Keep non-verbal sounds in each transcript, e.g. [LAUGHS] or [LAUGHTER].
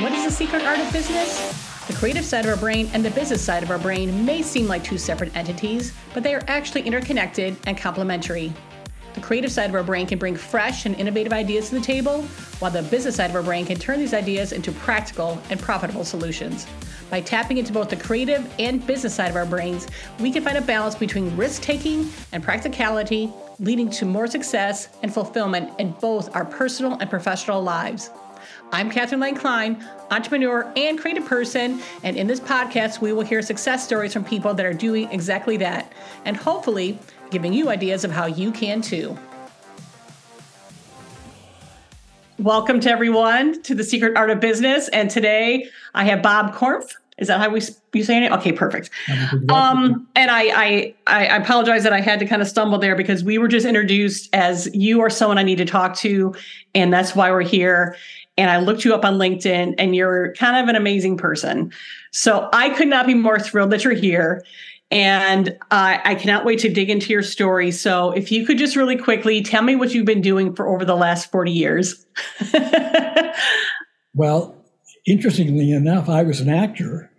What is the secret art of business? The creative side of our brain and the business side of our brain may seem like two separate entities, but they are actually interconnected and complementary. The creative side of our brain can bring fresh and innovative ideas to the table, while the business side of our brain can turn these ideas into practical and profitable solutions. By tapping into both the creative and business side of our brains, we can find a balance between risk taking and practicality, leading to more success and fulfillment in both our personal and professional lives. I'm Catherine Lane Klein, entrepreneur and creative person, and in this podcast, we will hear success stories from people that are doing exactly that, and hopefully giving you ideas of how you can too. Welcome to everyone to the Secret Art of Business, and today I have Bob Corff. Is that how we you saying it? Okay, perfect. Um, and I, I I apologize that I had to kind of stumble there because we were just introduced as you are someone I need to talk to, and that's why we're here and I looked you up on LinkedIn and you're kind of an amazing person. So I could not be more thrilled that you're here. And uh, I cannot wait to dig into your story. So if you could just really quickly tell me what you've been doing for over the last 40 years. [LAUGHS] well, interestingly enough, I was an actor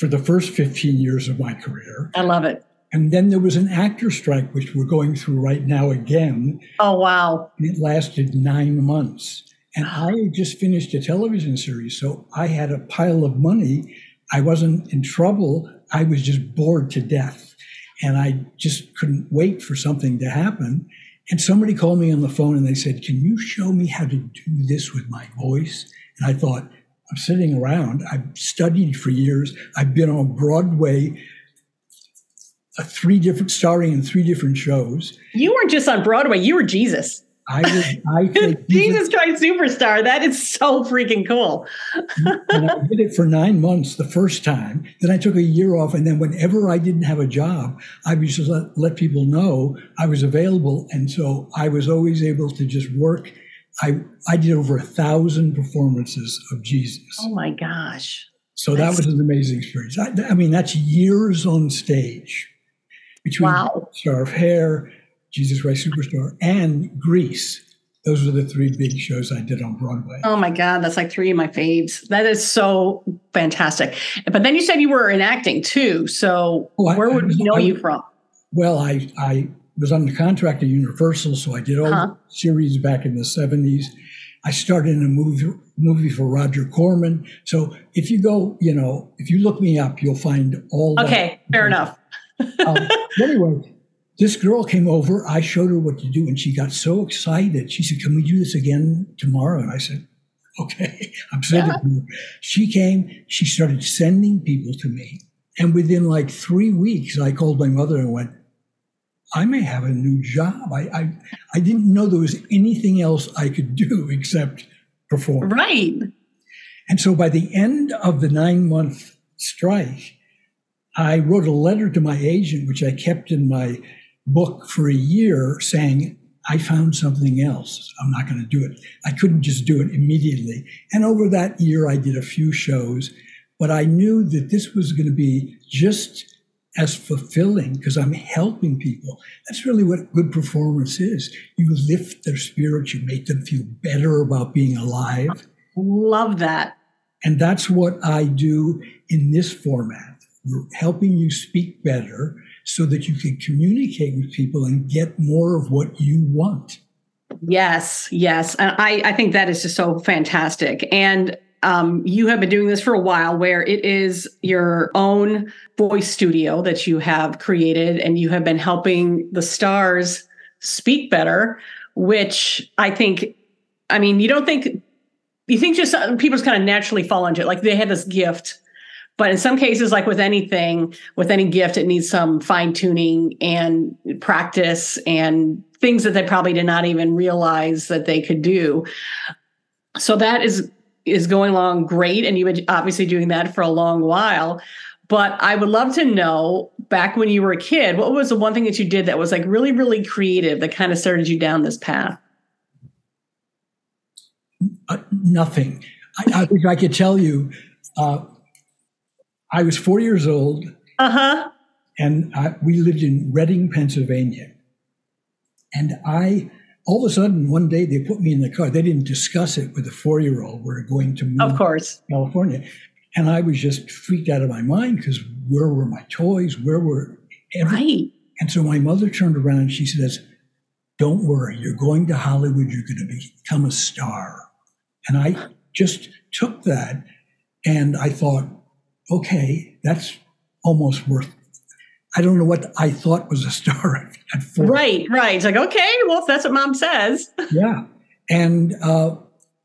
for the first 15 years of my career. I love it. And then there was an actor strike, which we're going through right now again. Oh, wow. And it lasted nine months. And ah. I just finished a television series, so I had a pile of money. I wasn't in trouble. I was just bored to death. And I just couldn't wait for something to happen. And somebody called me on the phone and they said, Can you show me how to do this with my voice? And I thought, I'm sitting around. I've studied for years. I've been on Broadway, uh, three different, starring in three different shows. You weren't just on Broadway, you were Jesus. I would, I [LAUGHS] think Jesus Christ Superstar. That is so freaking cool. [LAUGHS] and I did it for nine months the first time. Then I took a year off, and then whenever I didn't have a job, I would just let, let people know I was available, and so I was always able to just work. I I did over a thousand performances of Jesus. Oh my gosh! So that's... that was an amazing experience. I, I mean, that's years on stage between wow. Star of Hair Jesus Christ Superstar, and Grease. Those were the three big shows I did on Broadway. Oh my God, that's like three of my faves. That is so fantastic. But then you said you were in acting too. So oh, where I, would we know I, you from? Well, I, I was under contract at Universal, so I did all uh-huh. the series back in the 70s. I started in a movie movie for Roger Corman. So if you go, you know, if you look me up, you'll find all. Okay, that. fair enough. um, [LAUGHS] anyway, this girl came over. I showed her what to do, and she got so excited. She said, "Can we do this again tomorrow?" And I said, "Okay." [LAUGHS] I'm sending yeah. She came. She started sending people to me, and within like three weeks, I called my mother and went, "I may have a new job. I I, I didn't know there was anything else I could do [LAUGHS] except perform." Right. And so by the end of the nine month strike, I wrote a letter to my agent, which I kept in my book for a year saying, I found something else. I'm not going to do it. I couldn't just do it immediately. And over that year, I did a few shows, but I knew that this was going to be just as fulfilling because I'm helping people. That's really what good performance is. You lift their spirits, you make them feel better about being alive. Love that. And that's what I do in this format. We're helping you speak better so that you can communicate with people and get more of what you want. Yes, yes. And I, I think that is just so fantastic. And um, you have been doing this for a while where it is your own voice studio that you have created and you have been helping the stars speak better, which I think, I mean, you don't think, you think just uh, people just kind of naturally fall into it. Like they had this gift but in some cases, like with anything, with any gift, it needs some fine tuning and practice and things that they probably did not even realize that they could do. So that is is going along great, and you've been obviously doing that for a long while. But I would love to know back when you were a kid, what was the one thing that you did that was like really, really creative that kind of started you down this path? Uh, nothing. I, I wish I could tell you. Uh, I was four years old. Uh huh. and I, we lived in Reading, Pennsylvania. And I, all of a sudden, one day they put me in the car. They didn't discuss it with a four year old. We're going to move of course. to California. And I was just freaked out of my mind because where were my toys? Where were right? And so my mother turned around and she says, Don't worry, you're going to Hollywood, you're going to become a star. And I just took that and I thought, okay, that's almost worth I don't know what I thought was a star [LAUGHS] at four. Right, right. It's like, okay, well, if that's what mom says. [LAUGHS] yeah. And uh,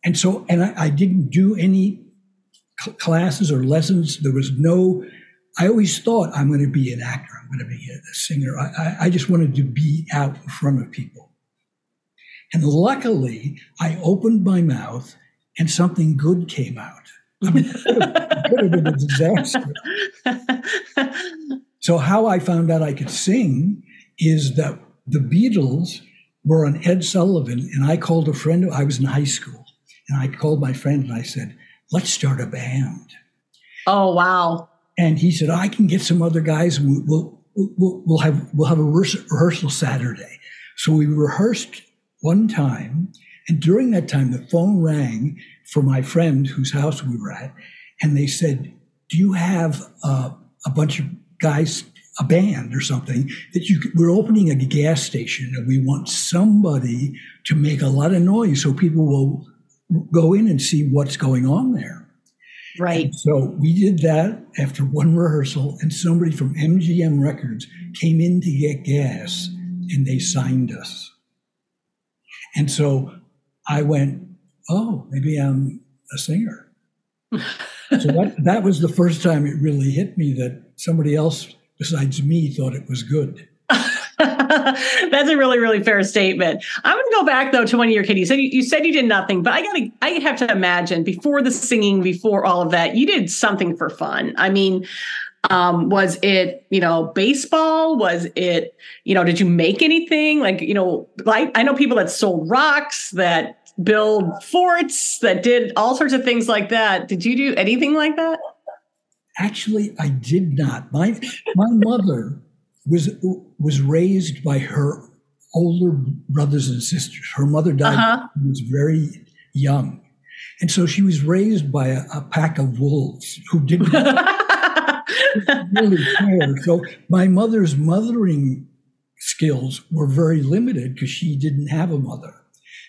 and so and I, I didn't do any cl- classes or lessons. There was no I always thought I'm going to be an actor. I'm going to be a, a singer. I, I, I just wanted to be out in front of people. And luckily, I opened my mouth and something good came out. I mean, it could have, it could have been a disaster. [LAUGHS] So, how I found out I could sing is that the Beatles were on Ed Sullivan, and I called a friend. I was in high school, and I called my friend and I said, "Let's start a band." Oh wow! And he said, "I can get some other guys, and we'll we'll, we'll have we'll have a rehearsal Saturday." So we rehearsed one time, and during that time, the phone rang for my friend whose house we were at, and they said, "Do you have uh, a bunch of guys, a band or something that you we're opening a gas station and we want somebody to make a lot of noise so people will go in and see what's going on there. Right. And so we did that after one rehearsal, and somebody from MGM Records came in to get gas and they signed us. And so I went, oh, maybe I'm a singer. [LAUGHS] so that, that was the first time it really hit me that somebody else besides me thought it was good. [LAUGHS] That's a really, really fair statement. I'm going to go back though to one of your. You said you, you said you did nothing, but I got to, I have to imagine before the singing, before all of that, you did something for fun. I mean, um, was it, you know, baseball? Was it, you know, did you make anything? Like, you know, like I know people that sold rocks, that build forts, that did all sorts of things like that. Did you do anything like that? Actually, I did not. My my mother was was raised by her older brothers and sisters. Her mother died uh-huh. when she was very young, and so she was raised by a, a pack of wolves who didn't [LAUGHS] really care. So my mother's mothering skills were very limited because she didn't have a mother.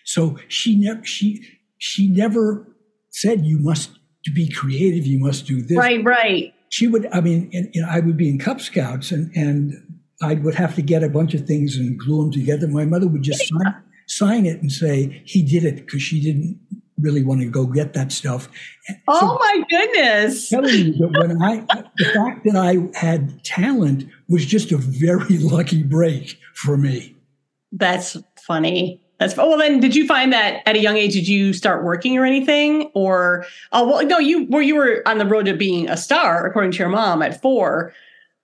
So she never she she never said you must to be creative, you must do this. Right, right. She would, I mean, and, and I would be in Cub Scouts and, and I would have to get a bunch of things and glue them together. My mother would just sign, sign it and say he did it because she didn't really want to go get that stuff. Oh so, my goodness! Telling you that when I, the fact that I had talent was just a very [LAUGHS] lucky break for me. That's funny. That's well. Then, did you find that at a young age? Did you start working or anything? Or oh well, no, you were you were on the road to being a star, according to your mom, at four.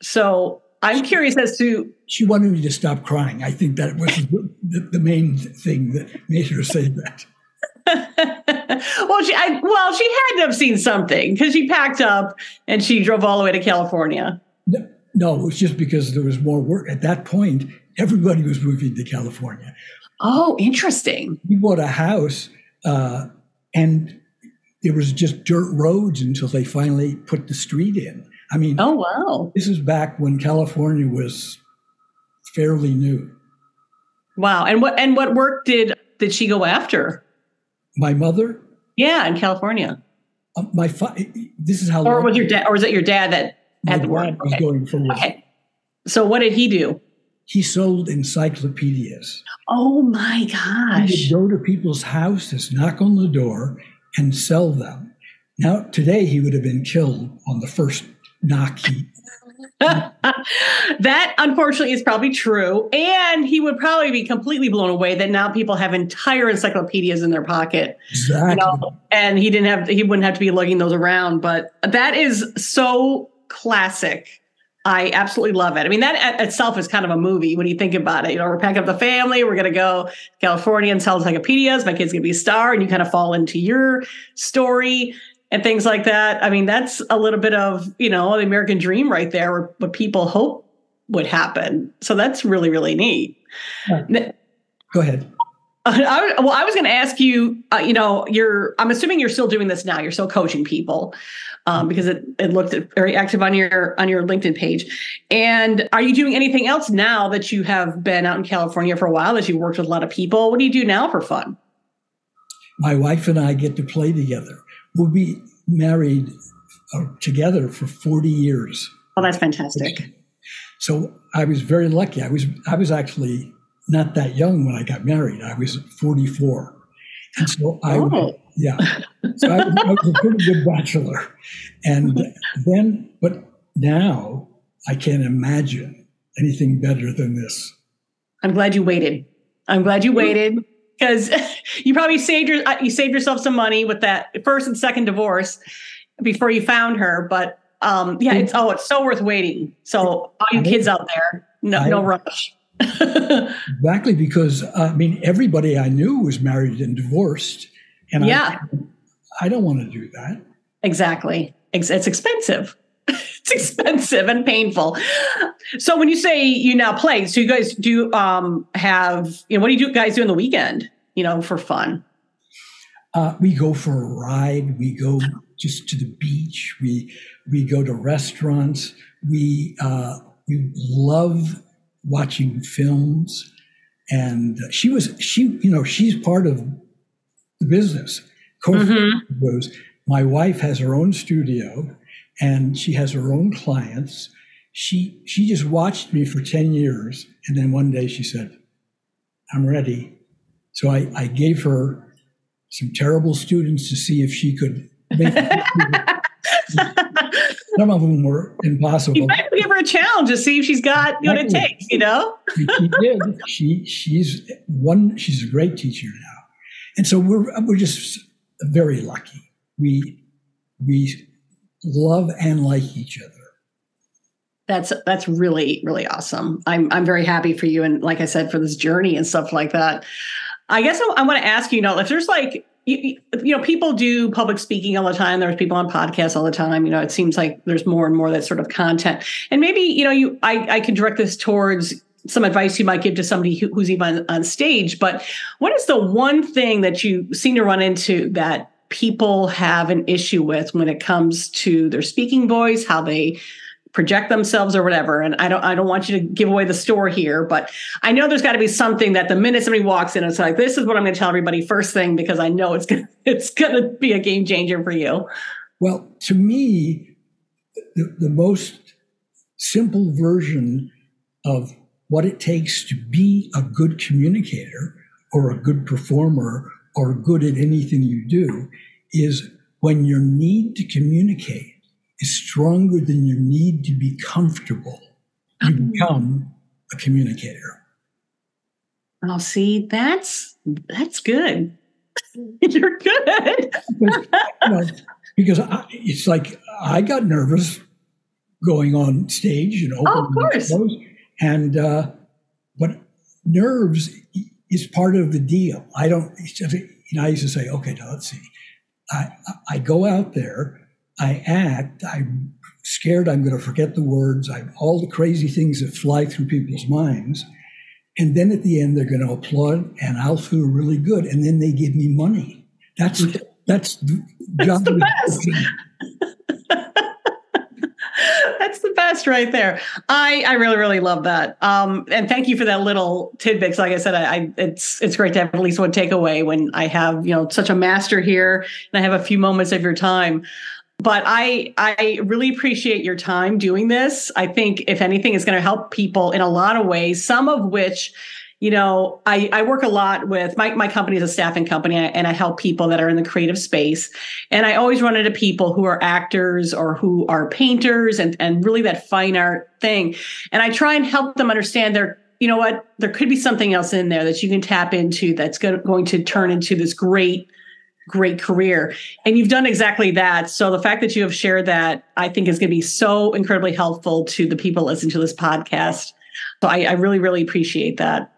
So I'm curious as to. She wanted me to stop crying. I think that was the, the main thing that made her say that. [LAUGHS] well, she I, well she had to have seen something because she packed up and she drove all the way to California. No, no, it was just because there was more work at that point. Everybody was moving to California. Oh, interesting. We bought a house uh, and there was just dirt roads until they finally put the street in. I mean, oh, wow. This is back when California was fairly new. Wow. And what and what work did did she go after? My mother? Yeah, in California. Uh, my fa- this is how Or was your dad or was it your dad that had the work? was okay. going for work. Okay. So what did he do? He sold encyclopedias. Oh my gosh. He would go to people's houses, knock on the door, and sell them. Now, today he would have been killed on the first knock he [LAUGHS] that unfortunately is probably true. And he would probably be completely blown away that now people have entire encyclopedias in their pocket. Exactly. You know, and he didn't have he wouldn't have to be lugging those around. But that is so classic I absolutely love it. I mean, that itself is kind of a movie when you think about it. You know, we're packing up the family, we're going to go to California and sell encyclopedias. My kid's going to be a star, and you kind of fall into your story and things like that. I mean, that's a little bit of you know the American dream right there, what people hope would happen. So that's really, really neat. Go ahead. [LAUGHS] I, well, I was going to ask you, uh, you know, you're, I'm assuming you're still doing this now. You're still coaching people um, because it, it looked very active on your, on your LinkedIn page. And are you doing anything else now that you have been out in California for a while, that you worked with a lot of people? What do you do now for fun? My wife and I get to play together. We'll be married uh, together for 40 years. Oh, that's fantastic. So I was very lucky. I was, I was actually not that young when I got married. I was 44. And so I, oh. yeah, so I, I, was a pretty good bachelor. And then, but now I can't imagine anything better than this. I'm glad you waited. I'm glad you waited because [LAUGHS] you probably saved your uh, you saved yourself some money with that first and second divorce before you found her. But um, yeah, it's oh, it's so worth waiting. So all you kids out there, no, no rush exactly because I mean everybody I knew was married and divorced, and yeah, I, I don't want to do that. Exactly, it's, it's expensive. [LAUGHS] it's expensive and painful. So when you say you now play, so you guys do um, have you know what do you guys do in the weekend? You know, for fun. Uh, we go for a ride. We go just to the beach. We we go to restaurants. We uh, we love watching films. And she was, she, you know, she's part of the business. Mm-hmm. was my wife has her own studio and she has her own clients. She, she just watched me for 10 years. And then one day she said, I'm ready. So I, I gave her some terrible students to see if she could make [LAUGHS] [LAUGHS] Some of them were impossible. You might give her a challenge to see if she's got what it takes. You know, she, she did. She she's one. She's a great teacher now, and so we're we're just very lucky. We we love and like each other. That's that's really really awesome. I'm I'm very happy for you, and like I said, for this journey and stuff like that. I guess I, I want to ask you, you know, if there's like you, you, know, people do public speaking all the time. There's people on podcasts all the time. You know, it seems like there's more and more that sort of content. And maybe, you know, you I, I can direct this towards some advice you might give to somebody who, who's even on stage. But what is the one thing that you seem to run into that people have an issue with when it comes to their speaking voice, how they project themselves or whatever. And I don't I don't want you to give away the store here, but I know there's got to be something that the minute somebody walks in, it's like this is what I'm going to tell everybody first thing because I know it's gonna [LAUGHS] it's going to be a game changer for you. Well, to me, the, the most simple version of what it takes to be a good communicator or a good performer or good at anything you do is when your need to communicate is stronger than your need to be comfortable. You mm-hmm. become a communicator. Oh, see, that's that's good. [LAUGHS] You're good. because, you know, because I, it's like I got nervous going on stage and opening oh, of course. and uh, but nerves is part of the deal. I don't. You know, I used to say, okay, now let's see. I I go out there I act, I'm scared I'm going to forget the words, I'm all the crazy things that fly through people's minds. And then at the end, they're going to applaud, and I'll feel really good. And then they give me money. That's [LAUGHS] that's the job. the best. [LAUGHS] That's the best right there. I I really really love that. Um, and thank you for that little tidbits. Like I said, I, I, it's it's great to have at least one takeaway when I have you know such a master here, and I have a few moments of your time but I I really appreciate your time doing this. I think if anything is going to help people in a lot of ways, some of which you know, I, I work a lot with my, my company is a staffing company and I help people that are in the creative space. And I always run into people who are actors or who are painters and, and really that fine art thing. And I try and help them understand their, you know what, there could be something else in there that you can tap into that's going to turn into this great great career. And you've done exactly that. So the fact that you have shared that, I think is going to be so incredibly helpful to the people listening to this podcast. So I, I really, really appreciate that.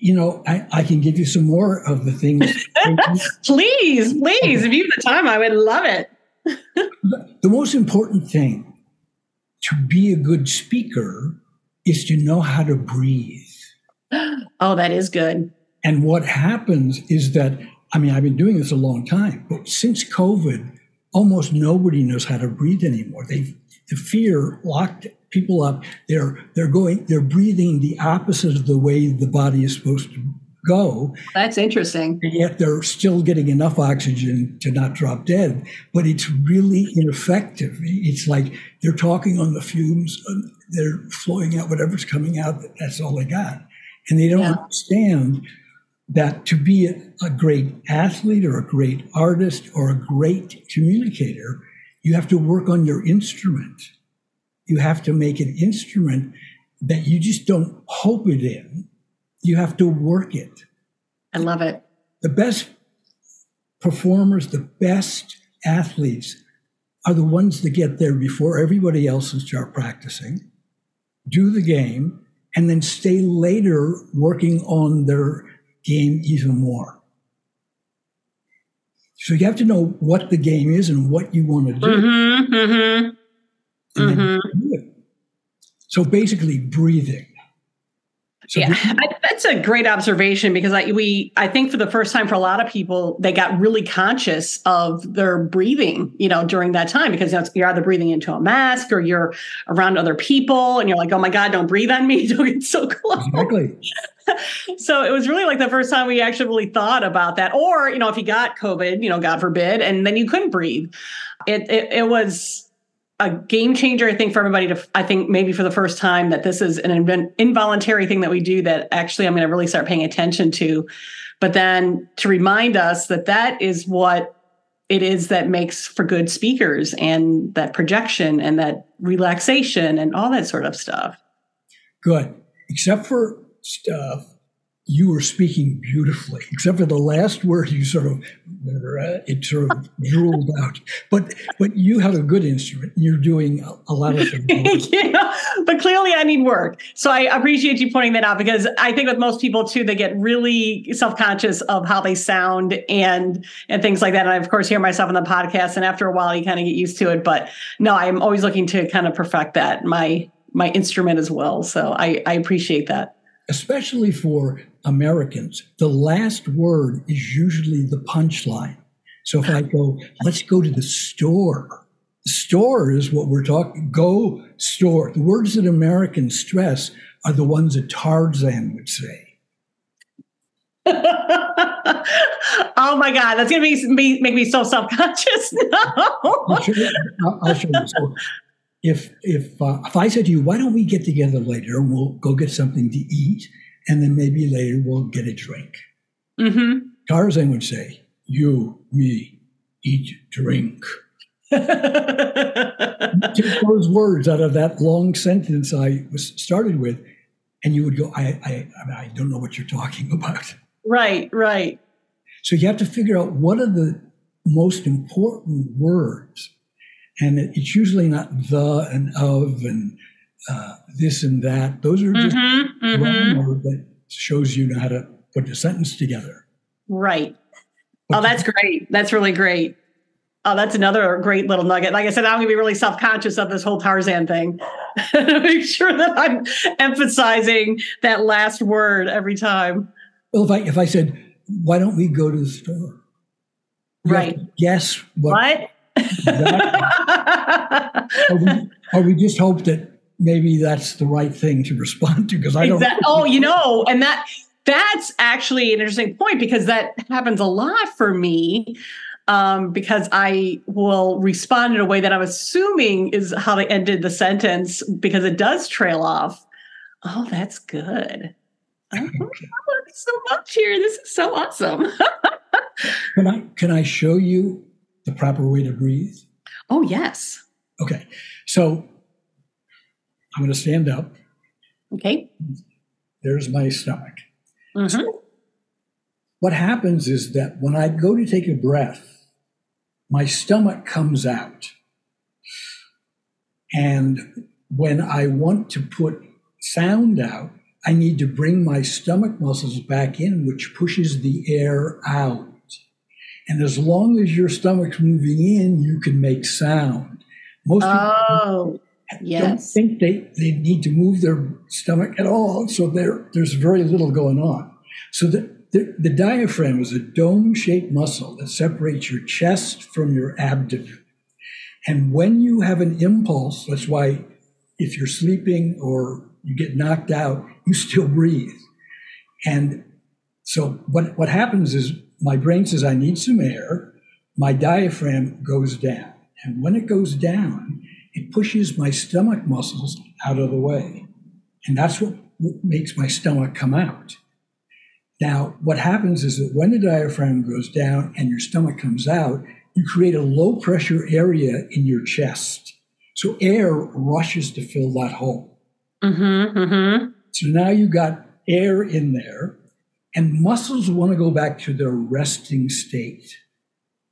You know, I, I can give you some more of the things. [LAUGHS] [LAUGHS] please, please. If you have the time, I would love it. [LAUGHS] the most important thing to be a good speaker is to know how to breathe. [GASPS] Oh, that is good. And what happens is that, I mean, I've been doing this a long time, but since COVID, almost nobody knows how to breathe anymore. They the fear locked people up. They're they're going they're breathing the opposite of the way the body is supposed to go. That's interesting. And yet they're still getting enough oxygen to not drop dead, but it's really ineffective. It's like they're talking on the fumes, uh, they're flowing out whatever's coming out, that's all they got. And they don't yeah. understand that to be a, great athlete or a great artist or a great communicator, you have to work on your instrument. You have to make an instrument that you just don't hope it in. You have to work it. I love it. The best performers, the best athletes are the ones that get there before everybody else and start practicing, do the game, and then stay later working on their game even more. So you have to know what the game is and what you want to do. Mm-hmm, mm-hmm, mm-hmm. So basically, breathing. So yeah, I, that's a great observation because I we I think for the first time for a lot of people they got really conscious of their breathing, you know, during that time because you know, you're either breathing into a mask or you're around other people and you're like, oh my god, don't breathe on me, [LAUGHS] don't get so close. Exactly. [LAUGHS] so it was really like the first time we actually really thought about that. Or you know, if you got COVID, you know, God forbid, and then you couldn't breathe, it, it, it was a game changer, I think, for everybody to, I think maybe for the first time that this is an involuntary thing that we do that actually I'm going to really start paying attention to. But then to remind us that that is what it is that makes for good speakers and that projection and that relaxation and all that sort of stuff. Good. Except for stuff you were speaking beautifully, except for the last word you sort of it sort of [LAUGHS] drooled out. But but you have a good instrument. You're doing a, lot of things. [LAUGHS] yeah, but clearly I need work. So I appreciate you pointing that out because I think with most people too, they get really self conscious of how they sound and and things like that. And I of course hear myself on the podcast, and after a while you kind of get used to it. But no, I'm always looking to kind of perfect that my my instrument as well. So I I appreciate that especially for Americans, the last word is usually the punchline. So if I go, let's go to the store, store is what we're talking. Go store. The words that Americans stress are the ones that Tarzan would say. [LAUGHS] oh my God, that's going to be, make me so self conscious now. I'll show you. I'll show you. So if if uh, if I said to you, why don't we get together later we'll go get something to eat, and then maybe later we'll get a drink. Mm-hmm. Tarzan would say, "You, me, eat, drink." Take those words out of that long sentence I was started with, and you would go, I, I, I don't know what you're talking about." Right, right. So you have to figure out what are the most important words and it's usually not the and of and uh, this and that. Those are just mm-hmm, mm-hmm. that shows you how to put the sentence together. Right. But oh, that's great. That's really great. Oh, that's another great little nugget. Like I said, I'm going to be really self conscious of this whole Tarzan thing. [LAUGHS] Make sure that I'm emphasizing that last word every time. Well, if I if I said, "Why don't we go to the store?" You right. Guess what? What? Or, we, or we just hope that maybe that's the right thing to respond to because I don't. Exactly. Oh, you know, and that that's actually an interesting point because that happens a lot for me. Um, because I will respond in a way that I'm assuming is how they ended the sentence because it does trail off. Oh, that's good. Oh, [LAUGHS] so much here. This is so awesome. [LAUGHS] can I can I show you the proper way to breathe? Oh, yes. Okay. So I'm going to stand up. Okay. There's my stomach. Mm-hmm. So what happens is that when I go to take a breath, my stomach comes out. And when I want to put sound out, I need to bring my stomach muscles back in, which pushes the air out. And as long as your stomach's moving in, you can make sound. Most oh. people yes. don't think they, they need to move their stomach at all. So there, there's very little going on. So the, the, the diaphragm is a dome shaped muscle that separates your chest from your abdomen. And when you have an impulse, that's why if you're sleeping or you get knocked out, you still breathe. And so what, what happens is my brain says, I need some air. My diaphragm goes down. And when it goes down, it pushes my stomach muscles out of the way. And that's what makes my stomach come out. Now, what happens is that when the diaphragm goes down and your stomach comes out, you create a low pressure area in your chest. So air rushes to fill that hole. Mm-hmm, mm-hmm. So now you got air in there, and muscles want to go back to their resting state.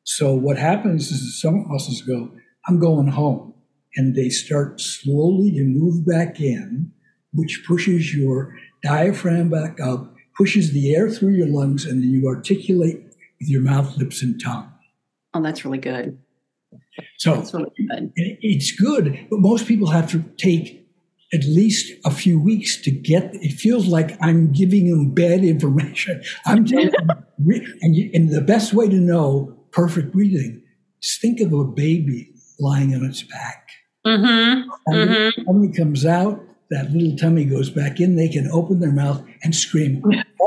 So what happens is some muscles go, I'm going home. And they start slowly to move back in, which pushes your diaphragm back up, pushes the air through your lungs, and then you articulate with your mouth, lips, and tongue. Oh, that's really good. So That's really good. it's good, but most people have to take at least a few weeks to get. It feels like I'm giving them bad information. I'm telling them, and, you, and the best way to know perfect breathing is think of a baby lying on its back. Mm-hmm. And Mhm. the tummy comes out, that little tummy goes back in. They can open their mouth and scream [LAUGHS]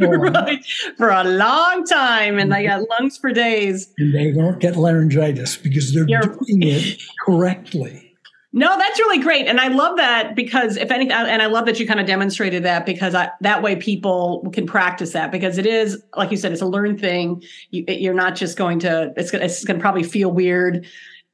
right. For a long time, and they got lungs for days. and they don't get laryngitis because they're You're- doing it correctly. No, that's really great, and I love that because if anything, and I love that you kind of demonstrated that because I, that way people can practice that because it is like you said, it's a learned thing. You, you're not just going to. It's it's to probably feel weird,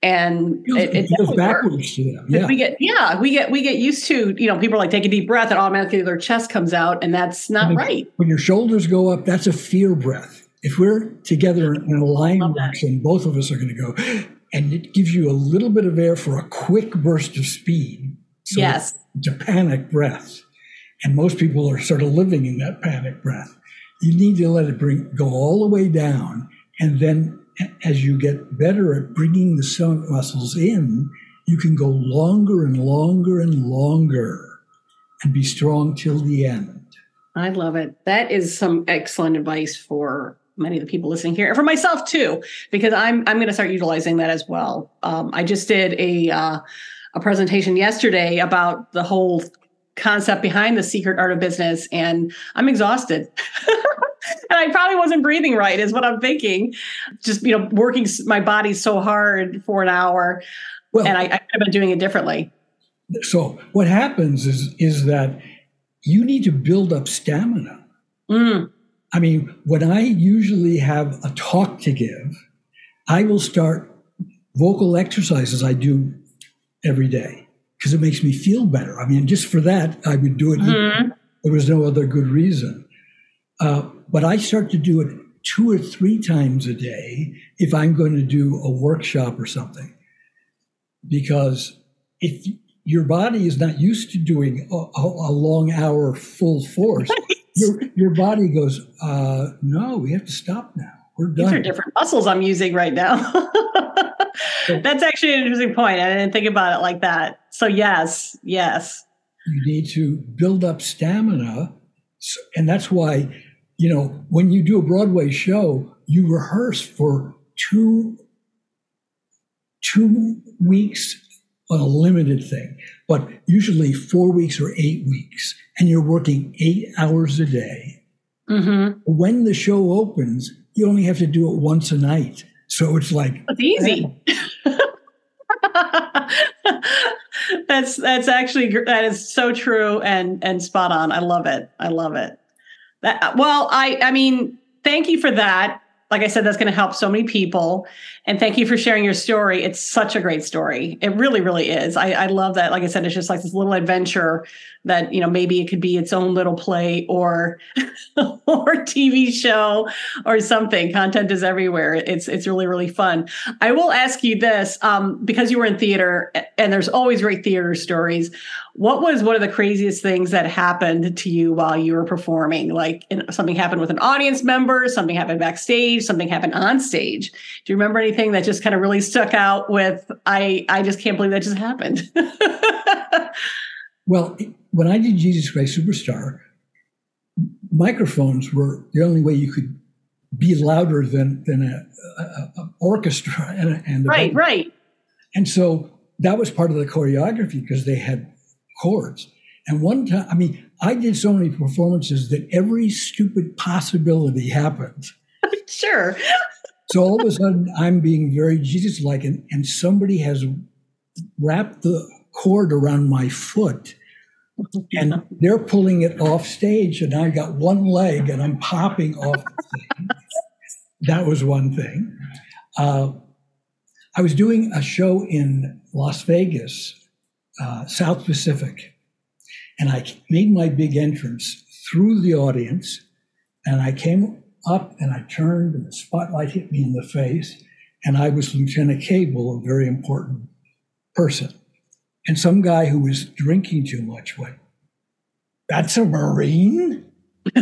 and It, it, it feels backwards to them. Yeah. We get yeah, we get we get used to you know people are like take a deep breath and automatically their chest comes out and that's not Mhm. right. when your shoulders go up, that's a fear breath. If we're together in a line motion, both of us are going to go, and it gives you a little bit of air for a quick burst of speed. So yes, a panic breath. And most people are sort of living in that panic breath. You need to let it bring go all the way down. And then as you get better at bringing the stomach muscles in, you can go longer and longer and longer and be strong till the end. I love it. That is some excellent advice for many of the people listening here, and for myself too, because I'm I'm going to start utilizing that as well. Um, I just did a uh, a presentation yesterday about the whole concept behind the secret art of business, and I'm exhausted. [LAUGHS] And I probably wasn't breathing right, is what I'm thinking. Just you know, working my body so hard for an hour, Well, and I, I could have been doing it differently. So what happens is is that you need to build up stamina. Mm, I mean, when I usually have a talk to give, I will start vocal exercises I do every day because it makes me feel better. I mean, just for that, I would do it. mhm. There was no other good reason. Uh, but I start to do it two or three times a day if I'm going to do a workshop or something. Because if your body is not used to doing a, a long hour full force, [LAUGHS] your, your body goes, uh, no, we have to stop now. We're done. These are different muscles I'm using right now. [LAUGHS] That's actually an interesting point. I didn't think about it like that. So yes, yes. You need to build up stamina. And that's why, you know, when you do a Broadway show, you rehearse for two, two weeks on a limited thing, but usually four weeks or eight weeks. And you're working eight hours a day. Mm-hmm. When the show opens, you only have to do it once a night. So it's like, It's easy. [LAUGHS] that's that's actually that is so true and and spot on. I love it. I love it. That well, I I mean, thank you for that. Like I said, that's going to help so many people. And thank you for sharing your story. It's such a great story. It really, really is. I, I love that. Like I said, it's just like this little adventure that, you know, maybe it could be its own little play or [LAUGHS] or TV show or something. Content is everywhere. It's it's really, really fun. I will ask you this, um, because you were in theater and there's always great theater stories. What was one of the craziest things that happened to you while you were performing? Like in, something happened with an audience member, something happened backstage something happened on stage. Do you remember anything that just kind of really stuck out with I I just can't believe that just happened? [LAUGHS] well, when I did Jesus Christ Superstar, microphones were the only way you could be louder than than a, a, a orchestra and, a, and right, right. And so that was part of the choreography because they had cords. And one time, I mean, I did so many performances that every stupid possibility happened. [LAUGHS] sure. so all of a sudden, I'm being very Jesus like, and, and somebody has wrapped the cord around my foot [LAUGHS] and they're pulling it off stage, and i've got one leg and I'm popping off the thing. that was one thing. Uh, I was doing a show in Las Vegas, uh, South Pacific, and I made my big entrance through the audience, and I came up and I turned, and the spotlight hit me in the face, and I was Lieutenant Cable, a very important person. And some guy who was drinking too much went, That's a Marine? [LAUGHS]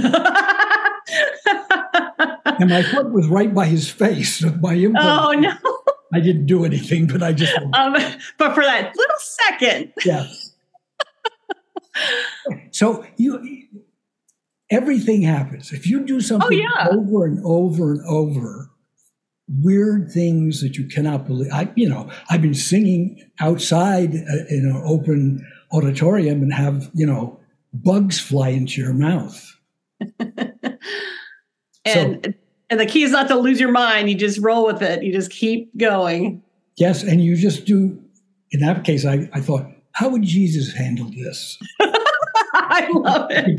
and my foot was right by his face. With my implant. Oh, no. I didn't do anything, but I just. [LAUGHS] Um, but for that little second. Yes. so you, everything happens. If you do something oh, yeah. over and over and over, weird things that you cannot believe. I, you know, I've been singing outside uh, in an open auditorium and have, you know, bugs fly into your mouth. [LAUGHS] and so, and the key is not to lose your mind. You just roll with it. You just keep going. Yes, and you just do. In that case, I, I thought, how would Jesus handle this? [LAUGHS] I love it. [LAUGHS]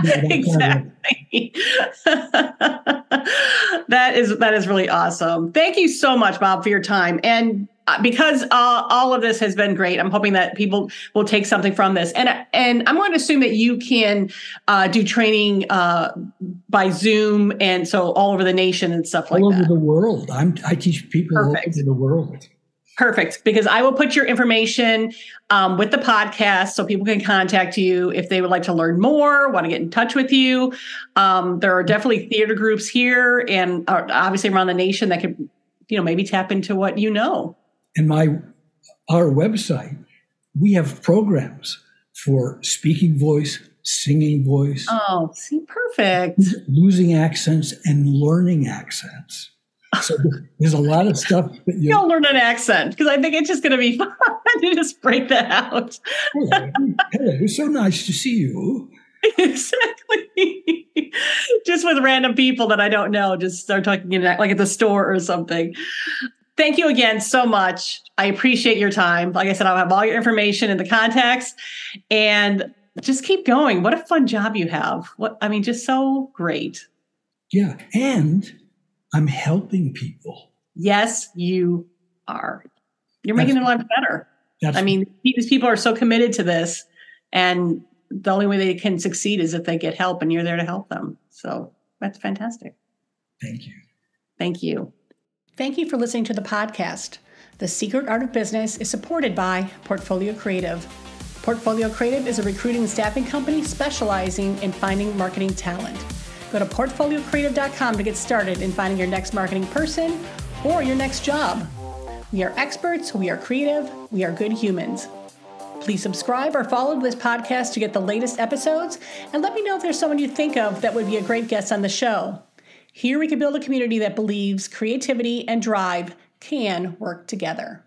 [LAUGHS] exactly. that is that is really awesome. Thank you so much, Bob, for your time. And because uh, all of this has been great, I'm hoping that people will take something from this. And and I'm going to assume that you can uh, do training uh, by Zoom, and so all over the nation and stuff like that. All over the world. I'm, I teach people Perfect. all over the world. Perfect, because I will put your information um, with the podcast so people can contact you if they would like to learn more, want to get in touch with you. Um, there are definitely theater groups here and uh, obviously around the nation that could, you know, maybe tap into what you know. And my our website, we have programs for speaking voice, singing voice. Oh, see, perfect. Losing accents and learning accents. So there's a lot of stuff that you will learn an accent because I think it's just going to be [LAUGHS] fun to just break that out. hello, hello, so nice to see you. exactly. [LAUGHS] just with random people that I don't know, just start talking in like at the store or something. Thank you again so much. I appreciate your time. Like I said, I'll have all your information in the contacts and just keep going. What a fun job you have. What I mean, just so great. Yeah. And I'm helping people. Yes, you are. You're making their lives better. I mean, these people are so committed to this, and the only way they can succeed is if they get help, and you're there to help them. So that's fantastic. Thank you. Thank you. Thank you for listening to the podcast. The Secret Art of Business is supported by Portfolio Creative. Portfolio Creative is a recruiting and staffing company specializing in finding marketing talent. Go to portfoliocreative.com to get started in finding your next marketing person or your next job. We are experts, we are creative, we are good humans. Please subscribe or follow this podcast to get the latest episodes and let me know if there's someone you think of that would be a great guest on the show. Here we can build a community that believes creativity and drive can work together.